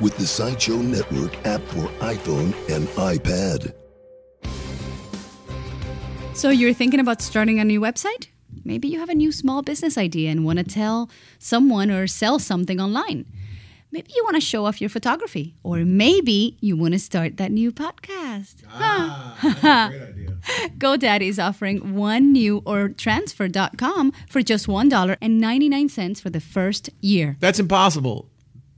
with the Sideshow Network app for iPhone and iPad. So you're thinking about starting a new website? Maybe you have a new small business idea and want to tell someone or sell something online. Maybe you want to show off your photography, or maybe you want to start that new podcast. Ah, great idea. GoDaddy is offering one new or transfer.com for just $1.99 for the first year. That's impossible.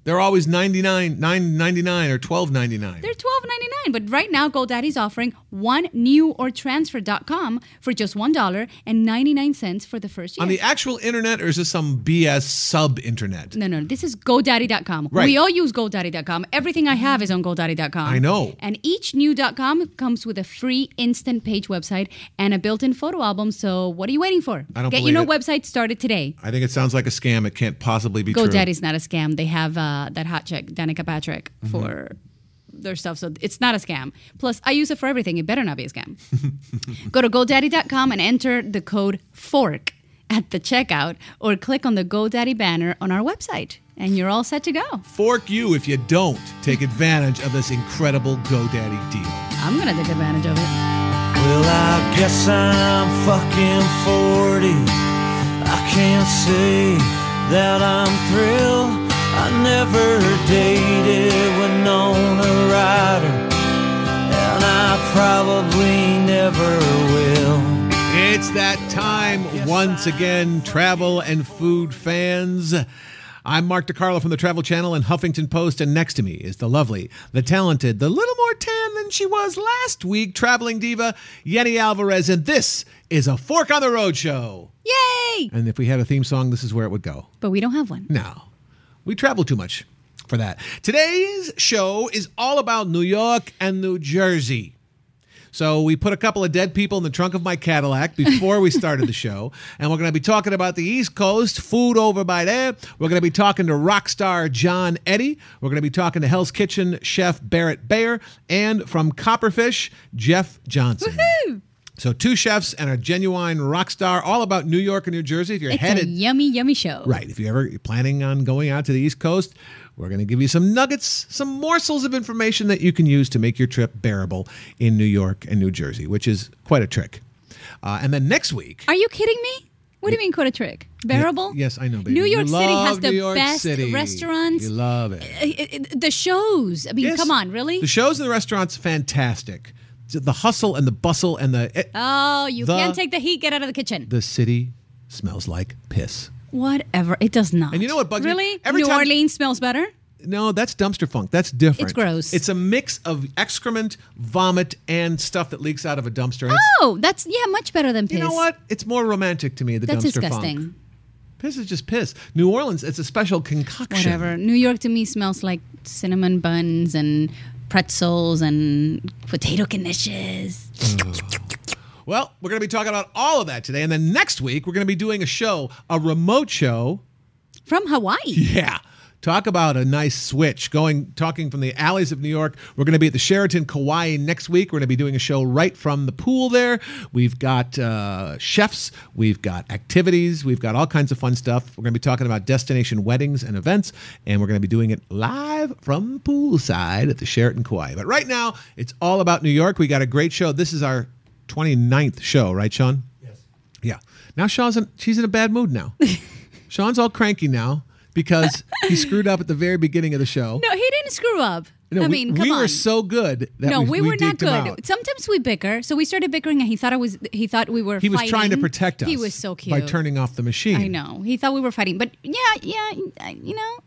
They're always 99, 9.99 or 12.99. They're $12.99, but right now GoDaddy's offering one new or transfer.com for just $1.99 for the first year. On the actual internet, or is this some BS sub internet? no, no, this is GoDaddy.com. Right. We all use GoDaddy.com. Everything I have is on GoDaddy.com. I know. And each new.com comes with a free instant page website and a built in photo album. So what are you waiting for? I don't Get your new it. website started today. I think it sounds like a scam. It can't possibly be true. GoDaddy's not a scam. They have uh, that hot chick, Danica Patrick, Mm-hmm. for their stuff. So it's not a scam. Plus, I use it for everything. It better not be a scam. Go to GoDaddy.com and enter the code FORK at the checkout or click on the GoDaddy banner on our website. And you're all set to go. Fork you if you don't take advantage of this incredible GoDaddy deal. I'm going to take advantage of it. Well, I guess I'm fucking 40. I can't say that I'm thrilled. I never dated Winona Ryder, and I probably never will. It's that time once again, travel and food fans. I'm Mark DiCarlo from the Travel Channel and Huffington Post, and next to me is the lovely, the talented, the little more tan than she was last week, traveling diva Yeni Alvarez, and this is a Fork on the Road show. Yay! And if we had a theme song, this is where it would go. But we don't have one. No, we travel too much for that. Today's show is all about New York and New Jersey. So we put a couple of dead people in the trunk of my Cadillac before we started the show, and we're going to be talking about the East Coast food over by there. We're going to be talking to rock star John Eddie. We're going to be talking to Hell's Kitchen chef Barrett Bayer, and from Copperfish Jeff Johnson. So two chefs and a genuine rock star, all about New York and New Jersey. If you're It's headed a yummy, yummy show. Right. If you're ever planning on going out to the East Coast, we're going to give you some nuggets, some morsels of information that you can use to make your trip bearable in New York and New Jersey, which is quite a trick. Uh, and then next week, Are you kidding me? What do you mean, quite a trick? Bearable? yes, I know, baby. New York City has the best City. restaurants. You love it. It- it- the shows. I mean, Yes. come on, really? The shows and the restaurants, fantastic. The hustle and the bustle and the it, oh, you The- can't take the heat. Get out of the kitchen. the city smells like piss. Whatever. It does not. And you know what bugs me? really? Every New time- Orleans smells better. No, that's dumpster funk. That's different. It's gross. It's a mix of excrement, vomit, and stuff that leaks out of a dumpster. It's- Oh, that's yeah, much better than piss. You know what? It's more romantic to me. The That's dumpster disgusting. funk. Piss is just piss. New Orleans, it's a special concoction. Whatever. New York to me smells like cinnamon buns and pretzels and potato knishes. Uh, well, we're going to be talking about all of that today, and then next week we're going to be doing a show, a remote show. From Hawaii. Yeah. Talk about a nice switch. Going talking from the alleys of New York. We're going to be at the Sheraton Kauai next week. We're going to be doing a show right from the pool there. We've got uh, chefs. We've got activities. We've got all kinds of fun stuff. We're going to be talking about destination weddings and events, and we're going to be doing it live from poolside at the Sheraton Kauai. But right now, it's all about New York. We got a great show. This is our 29th show, right, Sean? Yes. Yeah. Now Sean's in, she's in a bad mood now. Sean's all cranky now because he screwed up at the very beginning of the show. No, he didn't screw up. No, I we- mean, come we on. were so good that no, we, we, were not good. out. Sometimes we bicker. So we started bickering, and he thought I was. He thought we were. He was trying to protect us. He was so cute by turning off the machine. I know. He thought we were fighting, but yeah, yeah, you know,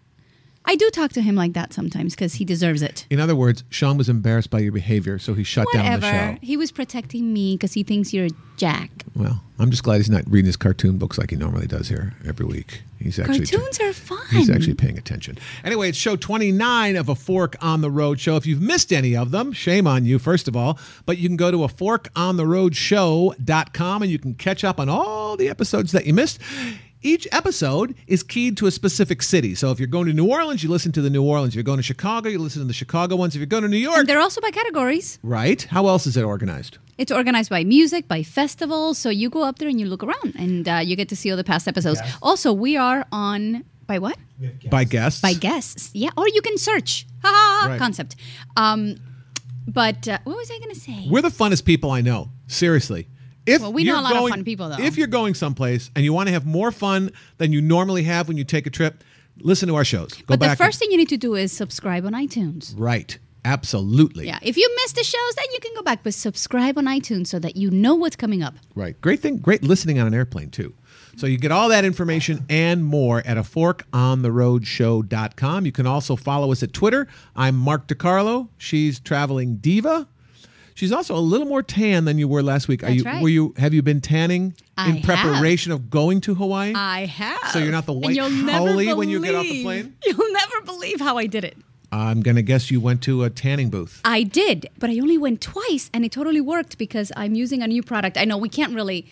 I do talk to him like that sometimes because he deserves it. In other words, Sean was embarrassed by your behavior, so he shut down the Whatever. show. He was protecting me because he thinks you're a jack. Well, I'm just glad he's not reading his cartoon books like he normally does here every week. He's actually Cartoons are fun. He's actually paying attention. Anyway, it's show 29 of A Fork on the Road show. If you've missed any of them, shame on you, first of all. But you can go to a Fork on the Road forkontheroadshow.com and you can catch up on all the episodes that you missed. Each episode is keyed to a specific city. So if you're going to New Orleans, you listen to the New Orleans. If you're going to Chicago, you listen to the Chicago ones. If you're going to New York, And they're also by categories. right? How else is it organized? It's organized by music, by festivals. So you go up there and you look around and uh, you get to see all the past episodes. Also, we are on by what? By guests? By guests. Yeah. Or you can search. Ha ha. Right. Concept. Um, but uh, what was I going to say? We're the funnest people I know. Seriously. If Well, we know you're a lot of going- fun people, though. If you're going someplace and you want to have more fun than you normally have when you take a trip, listen to our shows. Go but the first thing you need to do is subscribe on iTunes. right. Absolutely. Yeah. If you miss the shows, then you can go back, but subscribe on iTunes so that you know what's coming up. Right. Great thing. Great listening on an airplane too. So you get all that information and more at a forkontheroadshow.com. You can also follow us at Twitter. I'm Mark DiCarlo. She's traveling diva. She's also a little more tan than you were last week. Are you right. were you have you been tanning I in have. preparation of going to Hawaii? I have. So you're not the white haole when you get off the plane? You'll never believe how I did it. I'm gonna guess you went to a tanning booth. I did, but I only went twice and it totally worked because I'm using a new product. I know we can't really.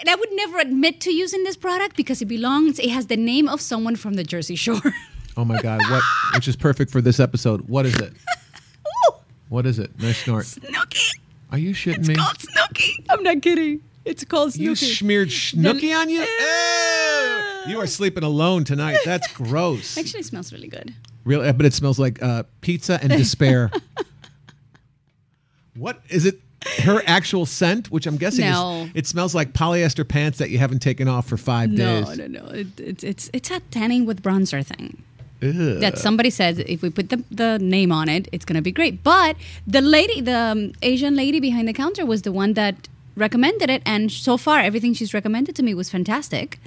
And I would never admit to using this product because it belongs, it has the name of someone from the Jersey Shore. Oh my god, what which is perfect for this episode. What is it? What is it? Nice snort. Snooki. Are you shitting It's me? It's called Snooki. I'm not kidding. It's called Snooki. You smeared schnooky on you? Ew. You are sleeping alone tonight. That's gross. Actually, it smells really good. Real, but it smells like uh, pizza and despair. what is it? Her actual scent, which I'm guessing No. is, it smells like polyester pants that you haven't taken off for five No, days. no, no. It, it, it's it's a tanning with bronzer thing. Ugh. that somebody says if we put the, the name on it, it's going to be great. But the lady, the um, Asian lady behind the counter, was the one that recommended it, and so far everything she's recommended to me was fantastic.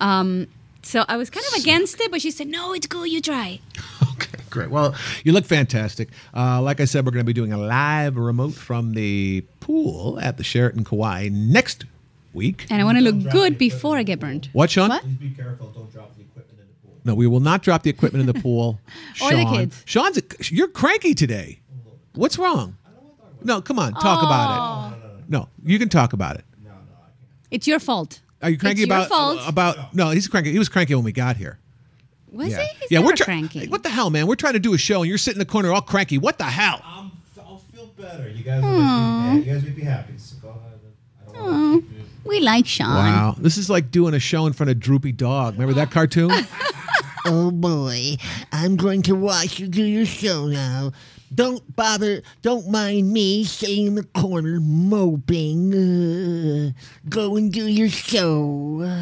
Um, so I was kind of against it, but she said, "No, it's good. You try." Okay, great. Well, you look fantastic. Uh, like I said, we're going to be doing a live remote from the pool at the Sheraton Kauai next week. And I want to look good before I get burned. What, Sean? What? Please be careful. Don't drop the equipment in the pool. No, we will not drop the equipment in the pool. Or the kids. Sean's a, you're cranky today. What's wrong? No, come on, talk about it. No, you can talk about it. It's your fault. Are you cranky It's your about fault. about? No, he's cranky. He was cranky when we got here. Was yeah, he? He's yeah. never We're try- cranky. What the hell, man? We're trying to do a show, and you're sitting in the corner all cranky. What the hell? I'm, I'll feel better. You guys, will make me, you guys make me happy. So go ahead. I don't want to we like Sean. Wow, this is like doing a show in front of Droopy Dog. Remember that cartoon? Oh boy, I'm going to watch you do your show now. Don't bother, don't mind me sitting in the corner moping. Uh, go and do your show.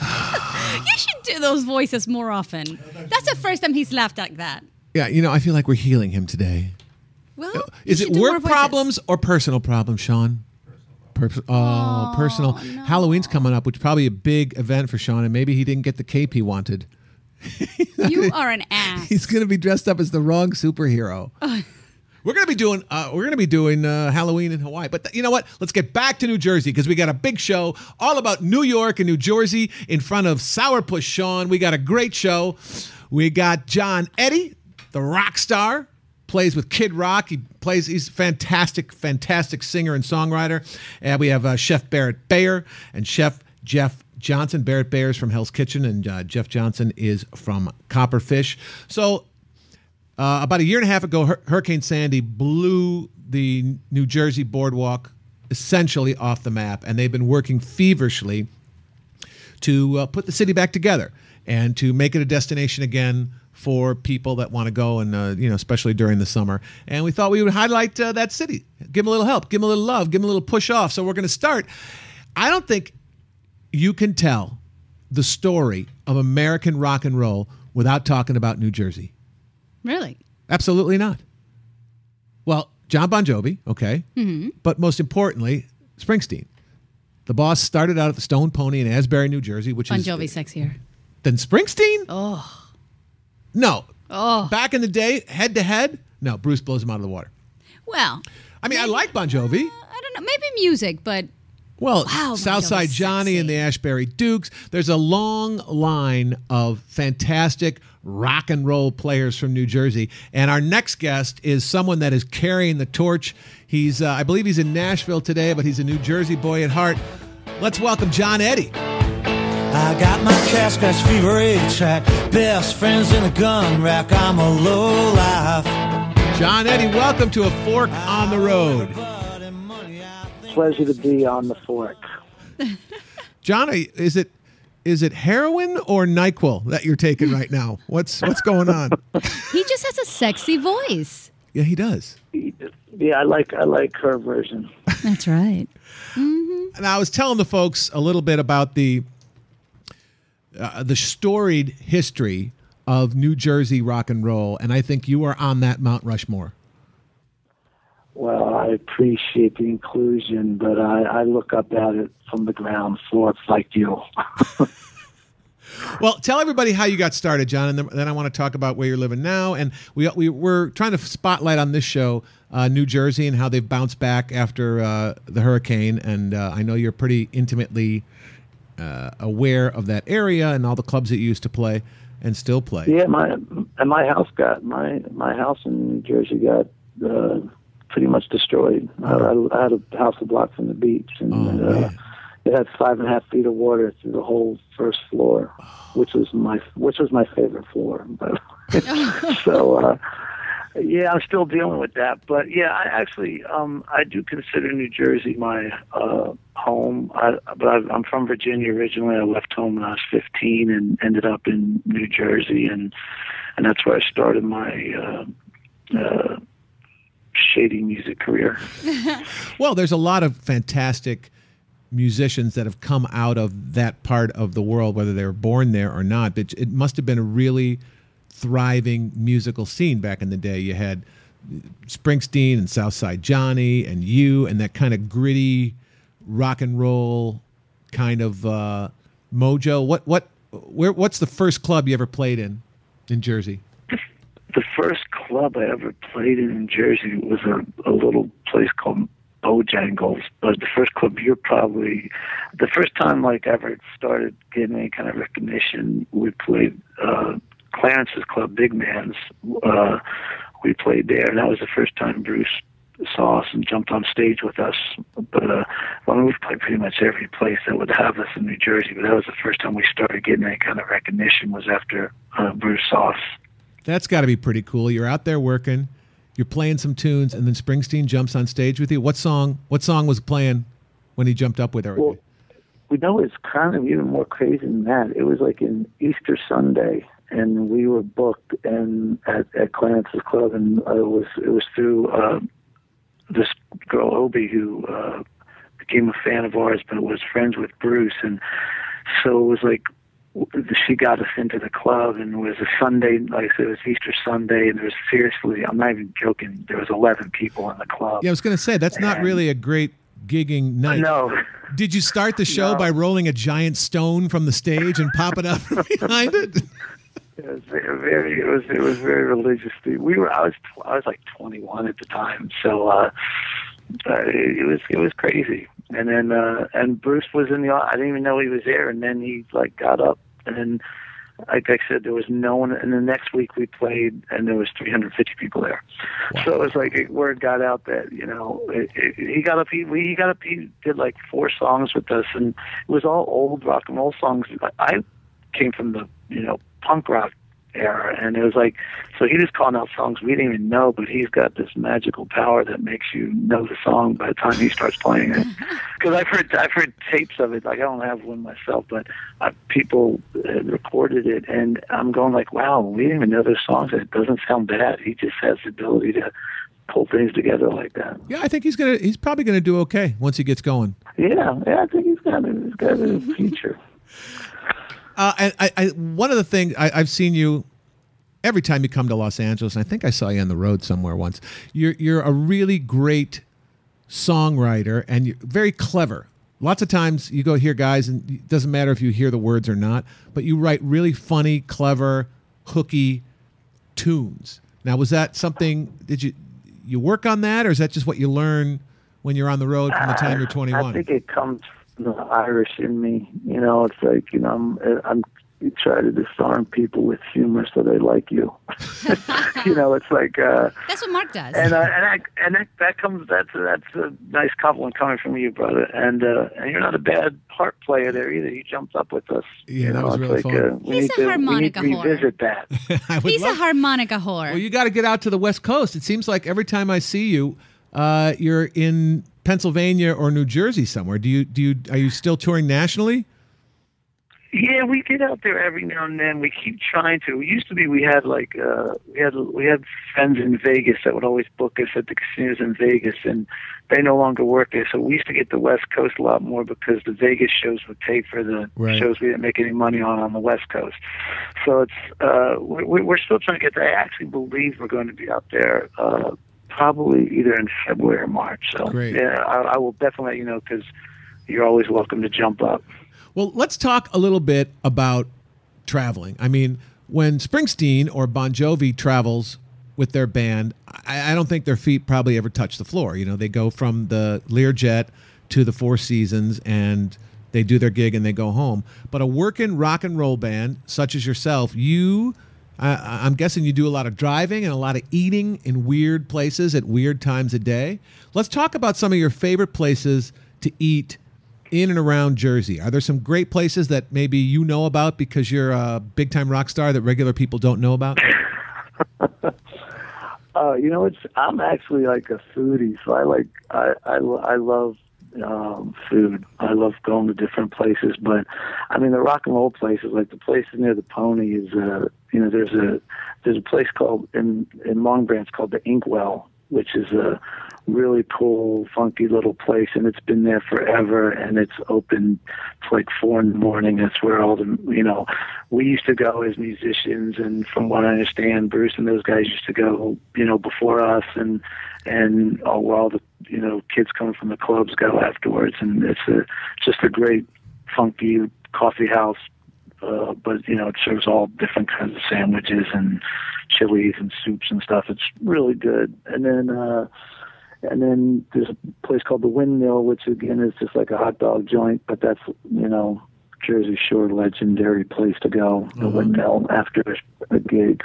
You should do those voices more often. That's the first time he's laughed like that. yeah, you know, I feel like we're healing him today. Well, Is it work problems or personal problems, Sean? Pers- oh, personal. Halloween's coming up, which is probably a big event for Sean, and maybe he didn't get the cape he wanted. You are an ass. He's going to be dressed up as the wrong superhero. We're going to be doing uh, we're going to be doing uh, Halloween in Hawaii, but th- you know what? Let's get back to New Jersey because we got a big show all about New York and New Jersey in front of Sourpuss Sean. We got a great show. We got John Eddie, the rock star, plays with Kid Rock. He plays. He's a fantastic, fantastic singer and songwriter. And we have uh, Chef Barrett Bayer and Chef Jeff Johnson. Barrett Bayer is from Hell's Kitchen, and uh, Jeff Johnson is from Copperfish. So uh, about a year and a half ago, Hur- Hurricane Sandy blew the New Jersey boardwalk essentially off the map, and they've been working feverishly to uh, put the city back together and to make it a destination again for people that want to go and uh, you know especially during the summer and we thought we would highlight uh, that city give them a little help give them a little love give them a little push off so we're going to start i don't think you can tell the story of american rock and roll without talking about new jersey Really? Absolutely not. Well, John Bon Jovi, okay, Mm-hmm. but most importantly, Springsteen. The boss started out at the Stone Pony in Asbury, New Jersey, which is Bon is Jovi sexier. Than Springsteen? Oh, No. oh. Back in the day, head to head, no, Bruce blows him out of the water. Well, I mean, I like Bon Jovi. I don't know. Maybe music, but Well, Wow, Southside Johnny sexy. and the Asbury Jukes. There's a long line of fantastic rock and roll players from New Jersey. And our next guest is someone that is carrying the torch. He's, uh, I believe he's in Nashville today, but he's a New Jersey boy at heart. Let's welcome John Eddie. I got my cat scratch fever eight track. Best friends in a gun rack. I'm a low life. John Eddie, welcome to A Fork on the Road. pleasure to be on the fork. John, is it is it heroin or NyQuil that you're taking right now? What's what's going on? he just has a sexy voice. Yeah, he does. Yeah, I like I like her version. That's right. And I was telling the folks a little bit about the uh, the storied history of New Jersey rock and roll, and I think you are on that Mount Rushmore. Well, I appreciate the inclusion, but I, I look up at it from the ground floor. It's like you. Well, tell everybody how you got started, John, and then, then I want to talk about where you're living now. And we, we we're trying to spotlight on this show uh, New Jersey and how they've bounced back after uh, the hurricane. And uh, I know you're pretty intimately uh, aware of that area and all the clubs that you used to play and still play. yeah, my and my house got my my house in New Jersey got uh, pretty much destroyed. I, I had a house a block from the beach, and Oh, uh, it had five and a half feet of water through the whole first floor, which was my which was my favorite floor. But so uh, yeah, I'm still dealing with that. But yeah, I actually um, I do consider New Jersey my uh, home. I, but I, I'm from Virginia originally. I left home when I was 15 and ended up in New Jersey, and and that's where I started my. Uh, uh, shady music career. Well, there's a lot of fantastic musicians that have come out of that part of the world, whether they were born there or not. But it must have been a really thriving musical scene back in the day. You had Springsteen and Southside Johnny and you and that kind of gritty rock and roll kind of uh, mojo. What what where what's the first club you ever played in in Jersey? The first club I ever played in in Jersey was a, a little place called Bojangles. But the first club you're probably the first time like ever started getting any kind of recognition, we played uh Clarence's club, Big Man's. Uh we played there and that was the first time Bruce saw us and jumped on stage with us. But uh well we've played pretty much every place that would have us in New Jersey, but that was the first time we started getting any kind of recognition was after uh, Bruce saw us. That's got to be pretty cool. You're out there working, you're playing some tunes, and then Springsteen jumps on stage with you. What song? What song was playing when he jumped up with her? Well, we know it's kind of even more crazy than that. It was like in Easter Sunday, and we were booked and at, at Clarence's club, and uh, it was it was through uh, this girl Obi who uh, became a fan of ours, but was friends with Bruce, and so it was like she got us into the club, and it was a Sunday, like I said, it was Easter Sunday, and there was seriously, I'm not even joking, there was 11 people in the club. yeah, I was going to say that's not really a great gigging night. No. Did you start the show No. by rolling a giant stone from the stage and pop it up behind it? It was very, it was, it was very religious. We were, I was, I was like 21 at the time, so uh, uh, it, was, it was crazy. And then, uh, and Bruce was in the, I didn't even know he was there. And then he like got up, and then, like I said, there was no one. And the next week we played, and there was 350 people there. So it was like word got out that you know it, it, he got up. He we, he got up. He did like four songs with us, and it was all old rock and roll songs. I came from the you know punk rock era, and it was like so he was calling out songs we didn't even know, but he's got this magical power that makes you know the song by the time he starts playing it. Because I've heard I've heard tapes of it. Like I don't have one myself, but uh, people uh, recorded it, and I'm going like, wow, we didn't even know those songs. and It doesn't sound bad. He just has the ability to pull things together like that. yeah, I think he's gonna. He's probably gonna do okay once he gets going. Yeah, yeah, I think he's got a, he's got a future. Uh, and I, I, one of the things I, I've seen you every time you come to Los Angeles, and I think I saw you on the road somewhere once. You're you're a really great songwriter and you're very clever. lots of times you go here, guys, and it doesn't matter if you hear the words or not, but you write really funny, clever, hooky tunes. Now, was that something? Did you you work on that, or is that just what you learn when you're on the road from the time you're 21? I think it comes the Irish in me. You know, it's like you know, I'm, I'm you try to disarm people with humor so they like you. you know, it's like, uh, That's what Mark does. and uh, and I, and that, that comes that's that's a nice compliment coming from you, brother. And uh, and you're not a bad harp player there either. You jumped up with us. Yeah, you that know, was it's really like, fun. Uh, He's need a to, we need harmonica to whore. revisit that. I would He's a harmonica whore. Well, you got to get out to the West Coast. It seems like every time I see you, uh, you're in Pennsylvania or New Jersey somewhere. Do you do you are you still touring nationally? Yeah, we get out there every now and then. We keep trying to. It used to be we had like uh we had we had friends in Vegas that would always book us at the casinos in Vegas and they no longer work there. So we used to get the West Coast a lot more because the Vegas shows would pay for the Right. shows we didn't make any money on on the West Coast. So it's uh we we're still trying to get there. I actually believe we're going to be out there uh probably either in February or March. So Great. yeah, I, I will definitely let you know because you're always welcome to jump up. Well, let's talk a little bit about traveling. I mean, when Springsteen or Bon Jovi travels with their band, I, I don't think their feet probably ever touch the floor. You know, they go from the Learjet to the Four Seasons and they do their gig and they go home. But a working rock and roll band such as yourself, you, I I'm guessing you do a lot of driving and a lot of eating in weird places at weird times a day. Let's talk about some of your favorite places to eat in and around Jersey? Are there some great places that maybe you know about because you're a big time rock star that regular people don't know about? Uh, you know, it's I'm actually like a foodie, so I like I I, I love um, food. I love going to different places, but I mean the rock and roll places, like the places near the Pony, is uh, you know there's a there's a place called in in Long Branch called the Inkwell, which is a really cool, funky little place, and it's been there forever, and it's open to like four in the morning. That's where all the you know we used to go as musicians, and from what I understand, Bruce and those guys used to go you know before us, and and uh, where all the you know kids coming from the clubs go afterwards, and it's a just a great funky coffee house. Uh, but you know, it serves all different kinds of sandwiches and chilies and soups and stuff. It's really good. And then uh and then there's a place called the Windmill, which again is just like a hot dog joint, but that's you know Jersey Shore legendary place to go. The Windmill after a gig.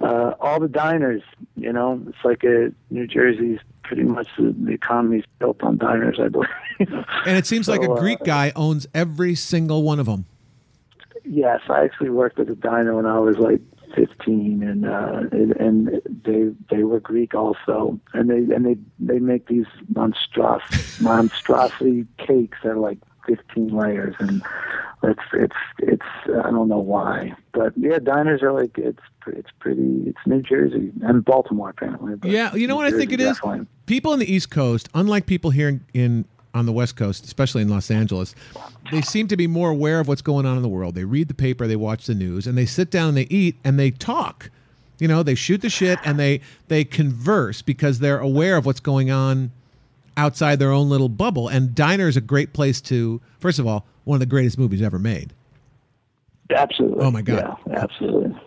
Uh, all the diners, you know, it's like a New Jersey's pretty much the, the economy's built on diners, I believe. And it seems like a So, uh, Greek guy owns every single one of them. Yes, I actually worked at a diner when I was like 15, and uh, and, and they they were Greek also, and they and they they make these monstros monstrosity cakes that are like 15 layers, and it's it's it's I don't know why, but yeah, diners are like it's it's pretty it's New Jersey and Baltimore apparently. but Yeah, you know New what I think it Jersey is? definitely. People in the East Coast, unlike people here in, in on the West Coast, especially in Los Angeles, they seem to be more aware of what's going on in the world. They read the paper, they watch the news, and they sit down and they eat and they talk. You know, they shoot the shit and they they converse because they're aware of what's going on outside their own little bubble. And Diner is a great place to, first of all, one of the greatest movies ever made. Absolutely. Oh, my God. Yeah, absolutely.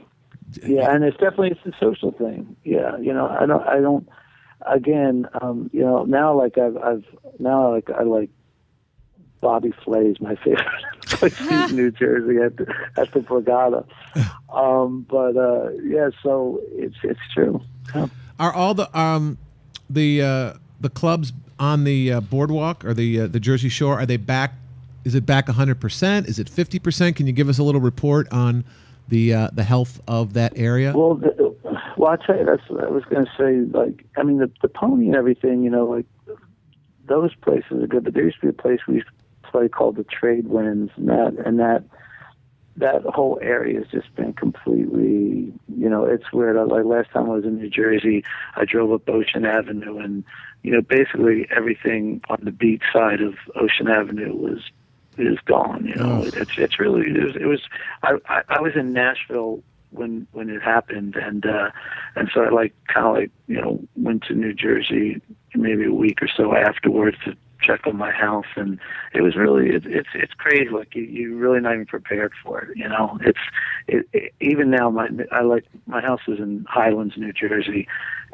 Yeah, and it's definitely it's a social thing. Yeah, you know, I don't, I don't. Again, um, you know, now like I've, I've now like I like Bobby Flay's my favorite place in New Jersey at the at the Borgata. Um, but uh, yeah, so it's it's true. Yeah. Are all the um the uh, the clubs on the uh, boardwalk or the uh, the Jersey Shore are they back? Is it back 100 percent? Is it 50 percent? Can you give us a little report on the uh, the health of that area? Well, the, well, I tell you, that's what I was going to say. Like, I mean, the the pony and everything. You know, like those places are good. But there used to be a place we used to play called the Trade Winds, and that and that that whole area has just been completely. You know, it's weird. I- Like last time I was in New Jersey, I drove up Ocean Avenue, and you know, basically everything on the beach side of Ocean Avenue was is gone. You know, Ugh. it's it's really it was. It was I, I I was in Nashville when when it happened, and uh, and so I like kind of like you know went to New Jersey maybe a week or so afterwards to check on my house, and it was really it, it's it's crazy. Like you you're really not even prepared for it. You know, it's it, it, even now. My I like my house is in Highlands, New Jersey,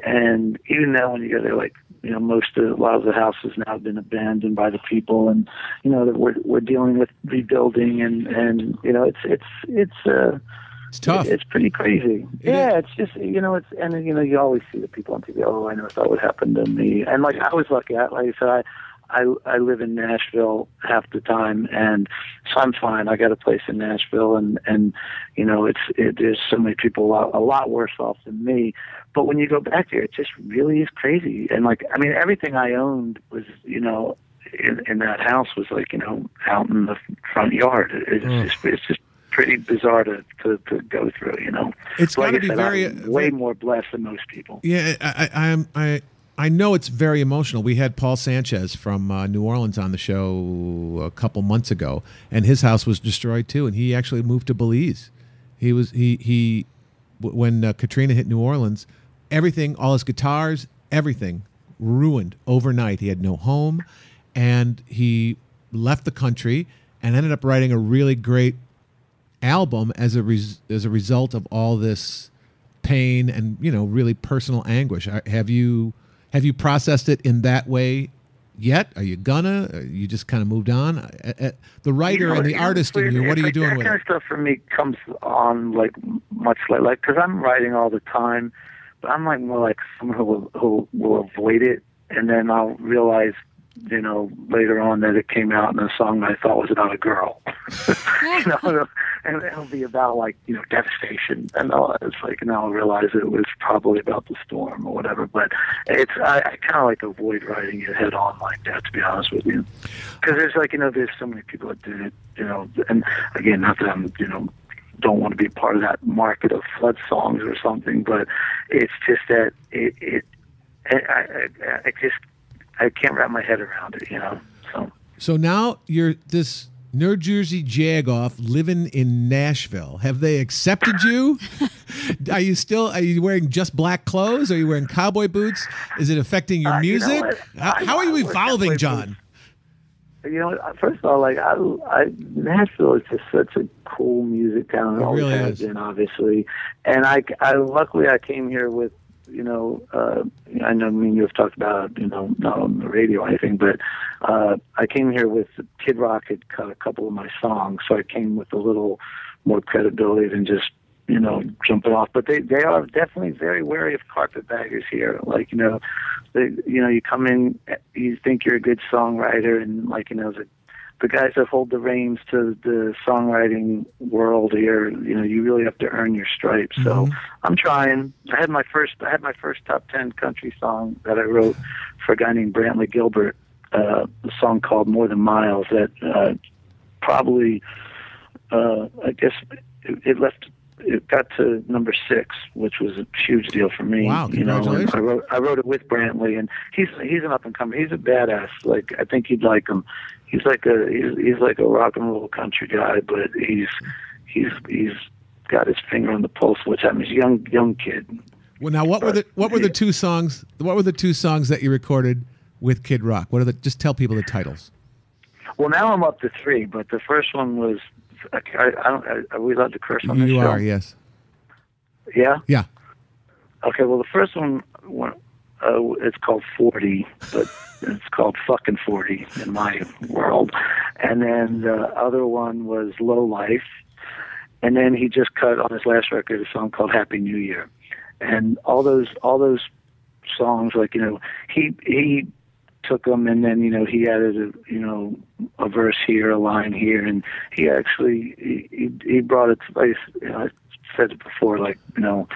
and even now when you go there, like you know, most of a lot of the houses now have been abandoned by the people, and you know that we're we're dealing with rebuilding, and and you know it's it's it's uh It's tough. it's pretty crazy. It yeah, it's just you know, it's and you know, you always see the people on TV. Oh, I never thought would happen to me. And like I was lucky. I, like I said, I, I I live in Nashville half the time, and so I'm fine. I got a place in Nashville, and and you know, it's it, there's so many people a lot, a lot worse off than me. But when you go back there, it just really is crazy. And like, I mean, everything I owned was you know. In, in that house was like you know out in the front yard. It's Mm. just it's just pretty bizarre to, to, to go through, you know. It's Like gotta I be said, very- I'm way more blessed than most people. Yeah, I, I, I'm I I know it's very emotional. We had Paul Sanchez from uh, New Orleans on the show a couple months ago, and his house was destroyed too. And he actually moved to Belize. He was he he when uh, Katrina hit New Orleans, everything, all his guitars, everything ruined overnight. He had no home, and he left the country and ended up writing a really great album as a res- as a result of all this pain and you know really personal anguish. Have you have you processed it in that way yet? Are you gonna? Are you just kind of moved on? Uh, uh, The writer You know, and the artist in you. What are you like doing that with kind it? of stuff for me comes on like much like like because I'm writing all the time, but I'm like more like someone who will, who will avoid it, and then I'll realize. You know, later on that it came out in a song that I thought was about a girl. you know, and it'll be about like you know devastation, and I'll, it's like and I'll realize it was probably about the storm or whatever. But it's I, I kind of like avoid writing it head on like that, to be honest with you, because there's like you know there's so many people that did it, you know, and again not that I'm you know don't want to be part of that market of flood songs or something, but it's just that it it I, I, I just I can't wrap my head around it, you know. So So now you're this New Jersey jagoff living in Nashville. Have they accepted you? are you still? Are you wearing just black clothes? Are you wearing cowboy boots? Is it affecting your Uh, you know music? how, how are you evolving, John? you know, first of all, like I, I Nashville is just such a cool music town. It, It always really has is. been, obviously. And I, I luckily I came here with, you know, uh, I know, I mean, you've talked about, you know, not on the radio or anything, but uh, I came here with Kid Rock had cut a couple of my songs, so I came with a little more credibility than just you know, jumping off. But they they are definitely very wary of carpetbaggers here. Like you know, they you know you come in, you think you're a good songwriter, and like you know the the guys that hold the reins to the songwriting world here, you know, you really have to earn your stripes. So I'm trying. I had my first I had my first top ten country song that I wrote for a guy named Brantley Gilbert, uh, a song called More Than Miles that uh, probably uh, I guess it, it left it got to number six, which was a huge deal for me. Wow, you know, congratulations. I wrote I wrote it with Brantley, and he's he's an up and comer. He's a badass. Like I think you'd like him. He's like a he's, he's like a rock and roll country guy, but he's he's he's got his finger on the pulse. of What's happening? He's a young young kid. Well, now what were the what were the two songs? What were the two songs that you recorded with Kid Rock? What are the? Just tell people the titles. Well, now I'm up to three, but the first one was. I, I don't. Are we allowed to curse on this You show? are, yes, Yeah. yeah. Okay, well, the first one, one uh, it's called 40, but it's called fucking 40 in my world. And then the other one was Low Life. And then he just cut on his last record a song called Happy New Year. And all those, all those songs, like, you know, he, he took them and then, you know, he added a, you know, a verse here, a line here. And he actually, he, he, brought it to life. You know, I said it before, like, you know,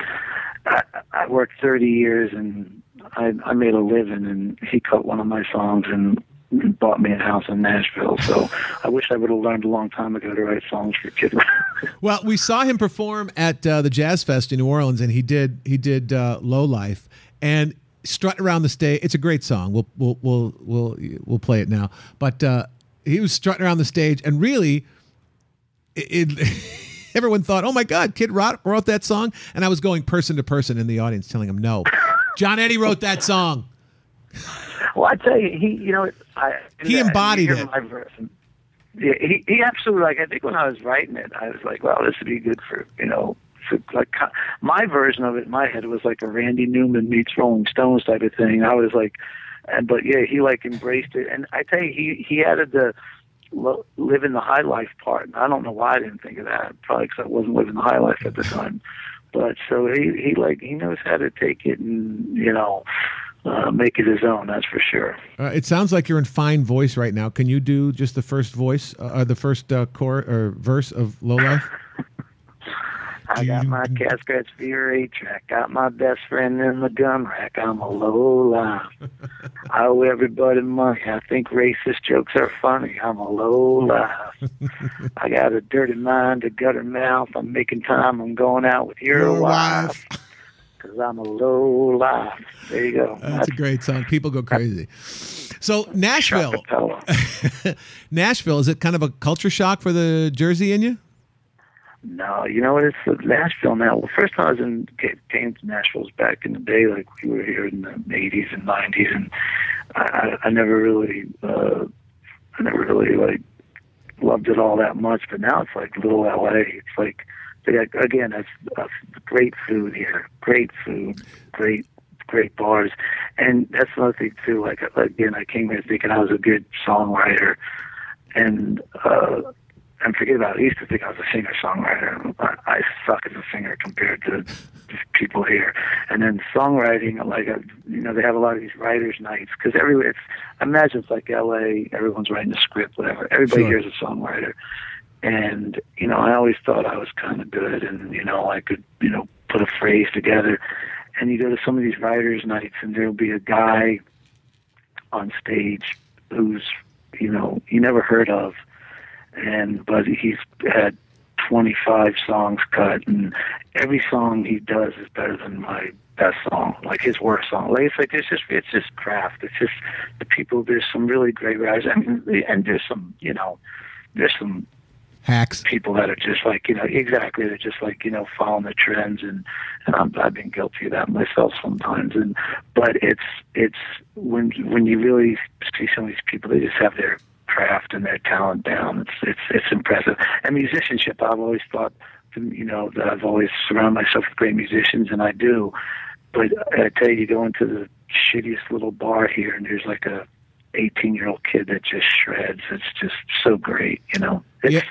I, I worked 30 years and I, I made a living and he cut one of my songs and bought me a house in Nashville. So I wish I would have learned a long time ago to write songs for kids. Well, we saw him perform at uh, the Jazz Fest in New Orleans, and he did he did uh, "Low Life" and strut around the stage. It's a great song. We'll we'll we'll we'll, we'll play it now. But uh, he was strutting around the stage, and really, it. it Everyone thought, "Oh my God, Kid Rock wrote that song," and I was going person to person in the audience, telling them, "No, John Eddie wrote that song." Well, I tell you, he, you know, I He embodied it. My verse. and- Yeah, he, he absolutely like. I think when I was writing it, I was like, well, this would be good for you know, like my version of it in my head was like a Randy Newman meets Rolling Stones type of thing. I was like, and but yeah, he like embraced it, and I tell you, he he added the lo- living the high life part. And I don't know why I didn't think of that. Probably because I wasn't living the high life at the time. But so he he like he knows how to take it and you know uh, make it his own. That's for sure. Uh, it sounds like you're in fine voice right now. Can you do just the first voice, uh, uh, the first uh, core or verse of Low Life? I got my mm-hmm. cat scratch fever track. Got my best friend in the gun rack. I'm a low life. I owe everybody money. I think racist jokes are funny. I'm a low life. I got a dirty mind, a gutter mouth. I'm making time. I'm going out with your, Your wife. Cause I'm a low life. There you go. That's a great song. People go crazy. So Nashville, Nashville, is it kind of a culture shock for the Jersey in you? No, you know what? It's Nashville now. Well, first time I was in ca- came to Nashville was back in the day, like we were here in the '80s and '90s, and I, I, never really, uh, I never really like loved it all that much. But now it's like little LA. It's like they got, again, that's uh, great food here, great food, great great bars, and that's another thing too. Like again, I came here thinking I was a good songwriter, and uh, and forget about it. I used to think I was a singer songwriter. I, I suck as a singer compared to people here. And then songwriting, like uh, you know, they have a lot of these writers' nights because everywhere. It's I imagine it's like L.A. Everyone's writing a script, whatever. Everybody Sure. here is a songwriter. And you know, I always thought I was kind of good, and you know, I could you know put a phrase together. And you go to some of these writers' nights, and there'll be a guy on stage who's you know you never heard of, and but he's had 25 songs cut, and every song he does is better than my best song, like his worst song. Like it's like it's just it's just craft. It's just the people. There's some really great writers, and and there's some you know there's some Hacks. people that are just like you know exactly they're just like you know following the trends and and I'm, I've been guilty of that myself sometimes and but it's it's when when you really see some of these people they just have their craft and their talent down it's it's it's impressive and musicianship I've always thought you know that I've always surrounded myself with great musicians and I do but I tell you you go into the shittiest little bar here and there's like a 18 year old kid that just shreds. It's just so great, you know. It's Yeah.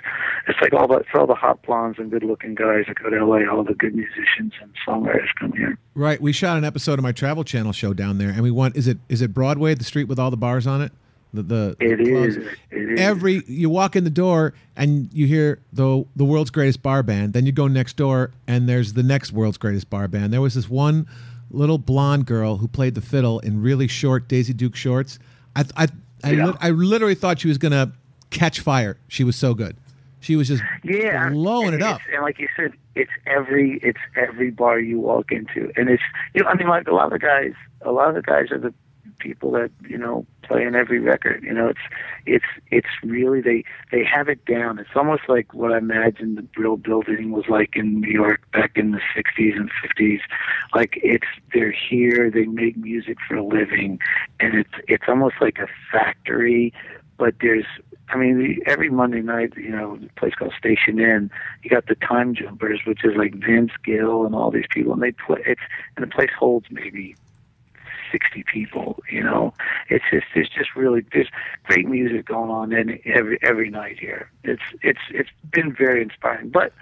it's like all the for all the hot blondes and good looking guys that go to LA, all the good musicians and songwriters come here. Right. We shot an episode of my Travel Channel show down there, and we went. Is it is it Broadway, the street with all the bars on it? The the, It is. It is. Every you walk in the door and you hear the the world's greatest bar band. Then you go next door and there's the next world's greatest bar band. There was this one little blonde girl who played the fiddle in really short Daisy Duke shorts. I I I, Yeah. I literally thought she was gonna catch fire. She was so good. She was just yeah, blowing it up. And like you said, it's every it's every bar you walk into, and it's you know I mean like a lot of the guys, a lot of the guys are the people that you know play in every record. You know, it's it's it's really they they have it down. It's almost like what I imagine the Brill Building was like in New York back in the '60s and '50s. Like it's they're here, they make music for a living, and it's it's almost like a factory. But there's I mean, every Monday night, you know, a place called Station Inn, you got the Time Jumpers, which is like Vince Gill and all these people, and they play. It's and the place holds maybe sixty people. You know, it's just it's just really there's great music going on in every every night here. It's it's it's been very inspiring. But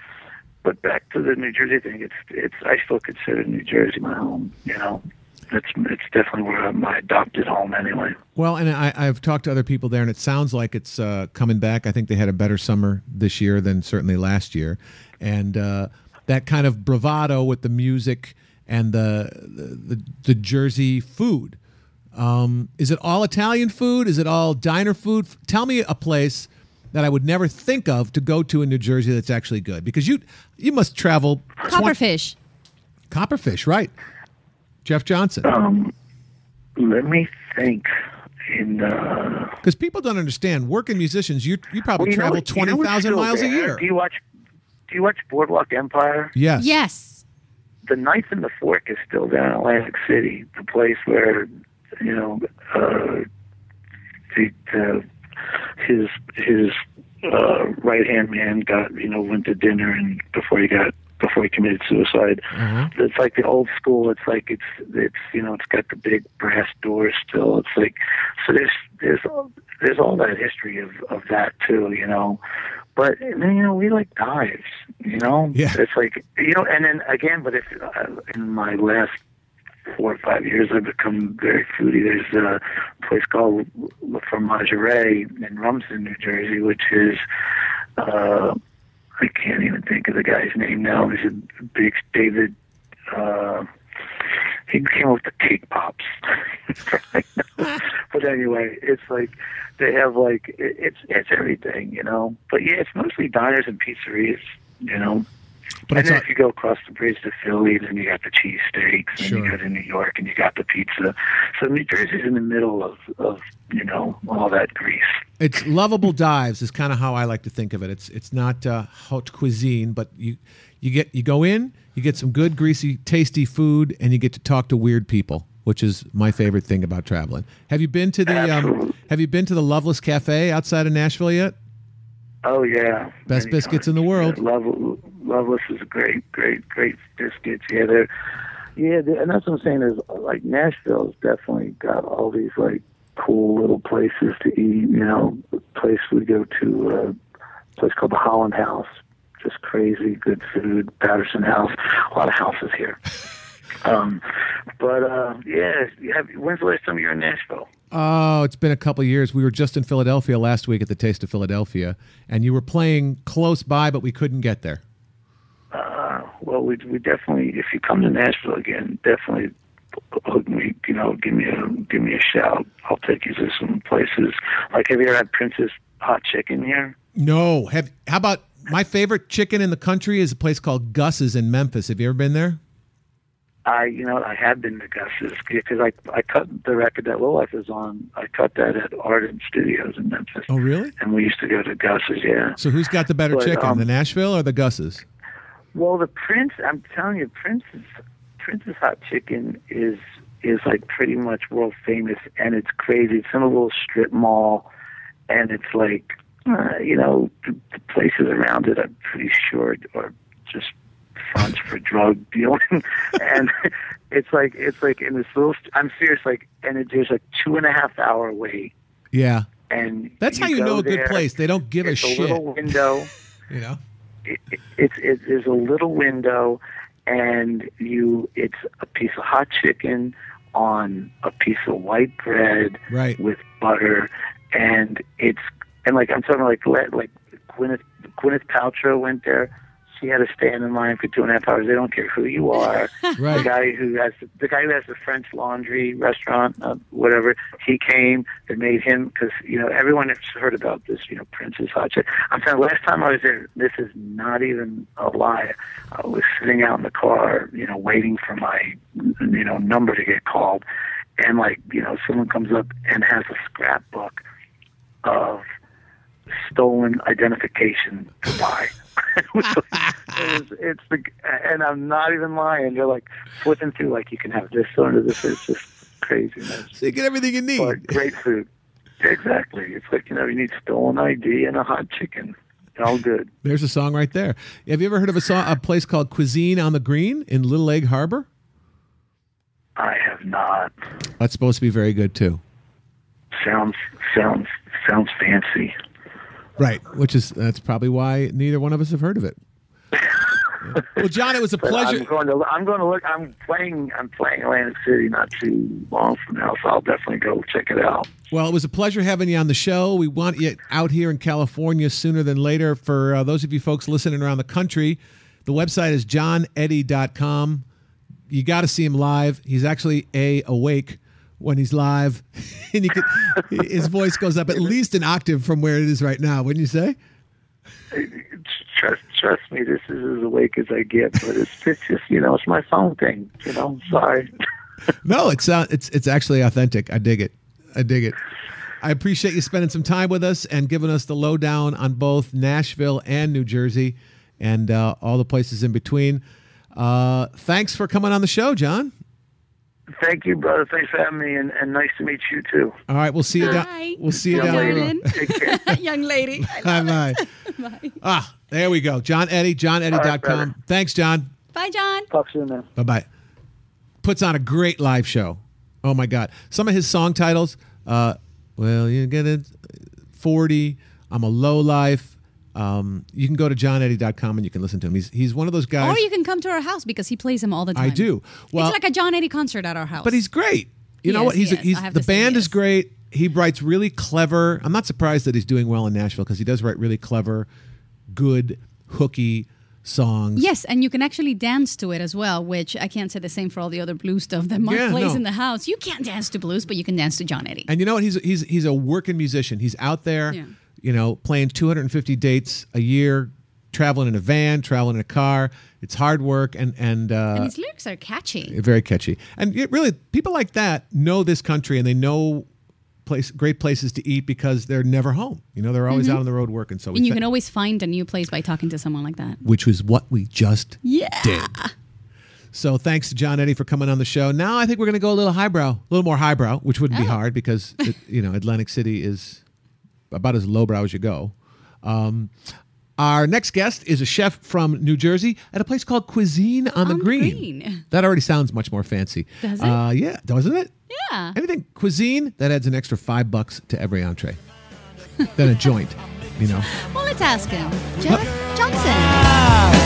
but back to the New Jersey thing, it's it's I still consider New Jersey my home. You know, it's it's definitely where I'm my adopted home anyway. Well, and I, I've talked to other people there, and it sounds like it's uh, coming back. I think they had a better summer this year than certainly last year, and uh, that kind of bravado with the music and the the, the, the Jersey food. Um, is it all Italian food? Is it all diner food? Tell me a place that I would never think of to go to in New Jersey that's actually good, because you you must travel. 20 Copperfish. Copperfish, right? Jeff Johnson. Um, let me think. In uh, Because people don't understand. Working musicians, you you probably Well, you travel what- you know twenty what's thousand miles a year. Do you watch? Do you watch Boardwalk Empire? Yes. Yes. The Knife and the Fork is still down in Atlantic City, the place where you know, uh, the, uh, his his uh, right hand man got you know went to dinner and before he got before he committed suicide. It's like the old school. It's like it's it's you know it's got the big brass doors still. It's like so there's there's all, there's all that history of of that too. You know. But then you know we like dives, you know. Yeah. It's like you know, and then again, but if uh, in my last four or five years, I've become very foodie. There's a place called La Fromagerie in Rumson, New Jersey, which is uh, I can't even think of the guy's name now. He's a big David. Uh, he came up with the cake pops. but anyway, it's like they have like it's it's everything, you know. But yeah, it's mostly diners and pizzerias, you know. But and then not- if you go across the bridge to Philly, then you got the cheesesteaks, and Sure. you go to New York, and you got the pizza. So New Jersey's in the middle of, of you know all that grease. It's lovable dives is kind of how I like to think of it. It's it's not uh, haute cuisine, but you you get you go in, you get some good greasy, tasty food, and you get to talk to weird people, which is my favorite thing about traveling. Have you been to the um, Have you been to the Loveless Cafe outside of Nashville yet? Oh yeah, Best Many biscuits in the world. Yeah, Love, Loveless is great, great, great biscuits. Yeah, they're yeah, they and that's what I'm saying is like Nashville's definitely got all these like cool little places to eat. You know, the place we go to, uh, a place called the Holland House, just crazy good food. Patterson House, a lot of houses here. Um, but uh, yeah, have, when's the last time you were in Nashville? Oh, it's been a couple of years. We were just in Philadelphia last week at the Taste of Philadelphia, and you were playing close by, but we couldn't get there. Uh, well, we we definitely, if you come to Nashville again, definitely hook me. You know, give me a give me a shout. I'll take you to some places. Like, have you ever had Prince's Hot Chicken here? No, have how about my favorite chicken in the country is a place called Gus's in Memphis. Have you ever been there? I, you know, I have been to Gus's because I I cut the record that Low Life is on. I cut that at Ardent Studios in Memphis, Oh, really? and we used to go to Gus's. Yeah. So who's got the better But, chicken, um, the Nashville or the Gus's? Well, the Prince, I'm telling you, Prince's Prince's hot chicken is is like pretty much world famous, and it's crazy. It's in a little strip mall, and it's like, uh, you know, the, the places around it. I'm pretty sure are just fronts for drug dealing, and it's like it's like in this little. I'm serious, like, and it, there's a two and a half hour wait, Yeah, and that's how you know a good there, place. They don't give a a shit. little window You know. it, it, it's it, there's a little window, and you it's a piece of hot chicken on a piece of white bread Right. with butter, and it's and like I'm talking like let- like Gwyneth Gwyneth Paltrow went there. She had to stand in line for two and a half hours. They don't care who you are. The guy who has the, the guy who has the French Laundry restaurant, uh, whatever. He came. They made him because you know everyone has heard about this. You know, Prince's hot chicken. I'm saying last time I was there, this is not even a lie. I was sitting out in the car, you know, waiting for my you know number to get called, and like you know someone comes up and has a scrapbook of stolen identification to buy. It was, it was, it's the, and I'm not even lying. You're like flipping through, like you can have this or this. It's just craziness. So you get everything you need. But great food. Exactly. It's like you know you need stolen ID and a hot chicken. All good. There's a song right there. Have you ever heard of a song, a place called Cuisine on the Green in Little Egg Harbor? I have not. That's supposed to be very good too. Sounds sounds sounds fancy. Right, which is that's probably why neither one of us have heard of it. Well, John, it was a pleasure. I'm going to I'm going to look. I'm playing I'm playing Atlantic City not too long from now, so I'll definitely go check it out. Well, it was a pleasure having you on the show. We want you out here in California sooner than later. For uh, those of you folks listening around the country, the website is johneddie.com. You got to see him live. He's actually a awake when he's live, and you can, his voice goes up at least an octave from where it is right now. Wouldn't you say? Trust trust me, this is as awake as I get. But it's it's just you know it's my phone thing. You know, sorry. No, it's uh, it's it's actually authentic. I dig it. I dig it. I appreciate you spending some time with us and giving us the lowdown on both Nashville and New Jersey, and uh, all the places in between. Uh, thanks for coming on the show, John. Thank you, brother. Thanks for having me, and, and nice to meet you too. All right, we'll see you down. Bye. We'll see you Young down the road. Take care. Young lady. I Bye bye. Ah, there we go. John Eddie, All right, johneddie.com. brother. Thanks, John. Bye, John. Talk soon, man. Bye bye. Puts on a great live show. Oh my God. Some of his song titles, uh, well, you get it, 40, I'm a low life. Um, you can go to johneddie.com and you can listen to him. He's, he's one of those guys. Or you can come to our house because he plays them all the time. I do. Well, it's like a John Eddie concert at our house. but he's great. You He know is, what? He's, he he's the band is is. great. He writes really clever. I'm not surprised that he's doing well in Nashville because he does write really clever, good, hooky songs. Yes, and you can actually dance to it as well, which I can't say the same for all the other blues stuff that Mark Yeah, plays no. in the house. You can't dance to blues, but you can dance to John Eddie. And you know what? He's he's he's a working musician. He's out there, Yeah. You know, playing 250 dates a year, traveling in a van, traveling in a car. It's hard work and and, uh, and his lyrics are catchy. very catchy. And it really, people like that know this country and they know place great places to eat because they're never home. You know, they're always out on the road working. So Mm-hmm. And you can always find a new place by talking to someone like that. which was what we just Yeah. did. So thanks to John Eddie for coming on the show. Now I think we're going to go a little highbrow, a little more highbrow, which wouldn't be Oh. hard because it, you know Atlantic City is about as lowbrow as you go. Um, our next guest is a chef from New Jersey at a place called Cuisine on, the, On the Green. Green. That already sounds much more fancy. Does it? Uh, yeah, doesn't it? Yeah. Anything cuisine that adds an extra five bucks to every entree than a joint. You know. Well, let's ask him. Geoff Johnson.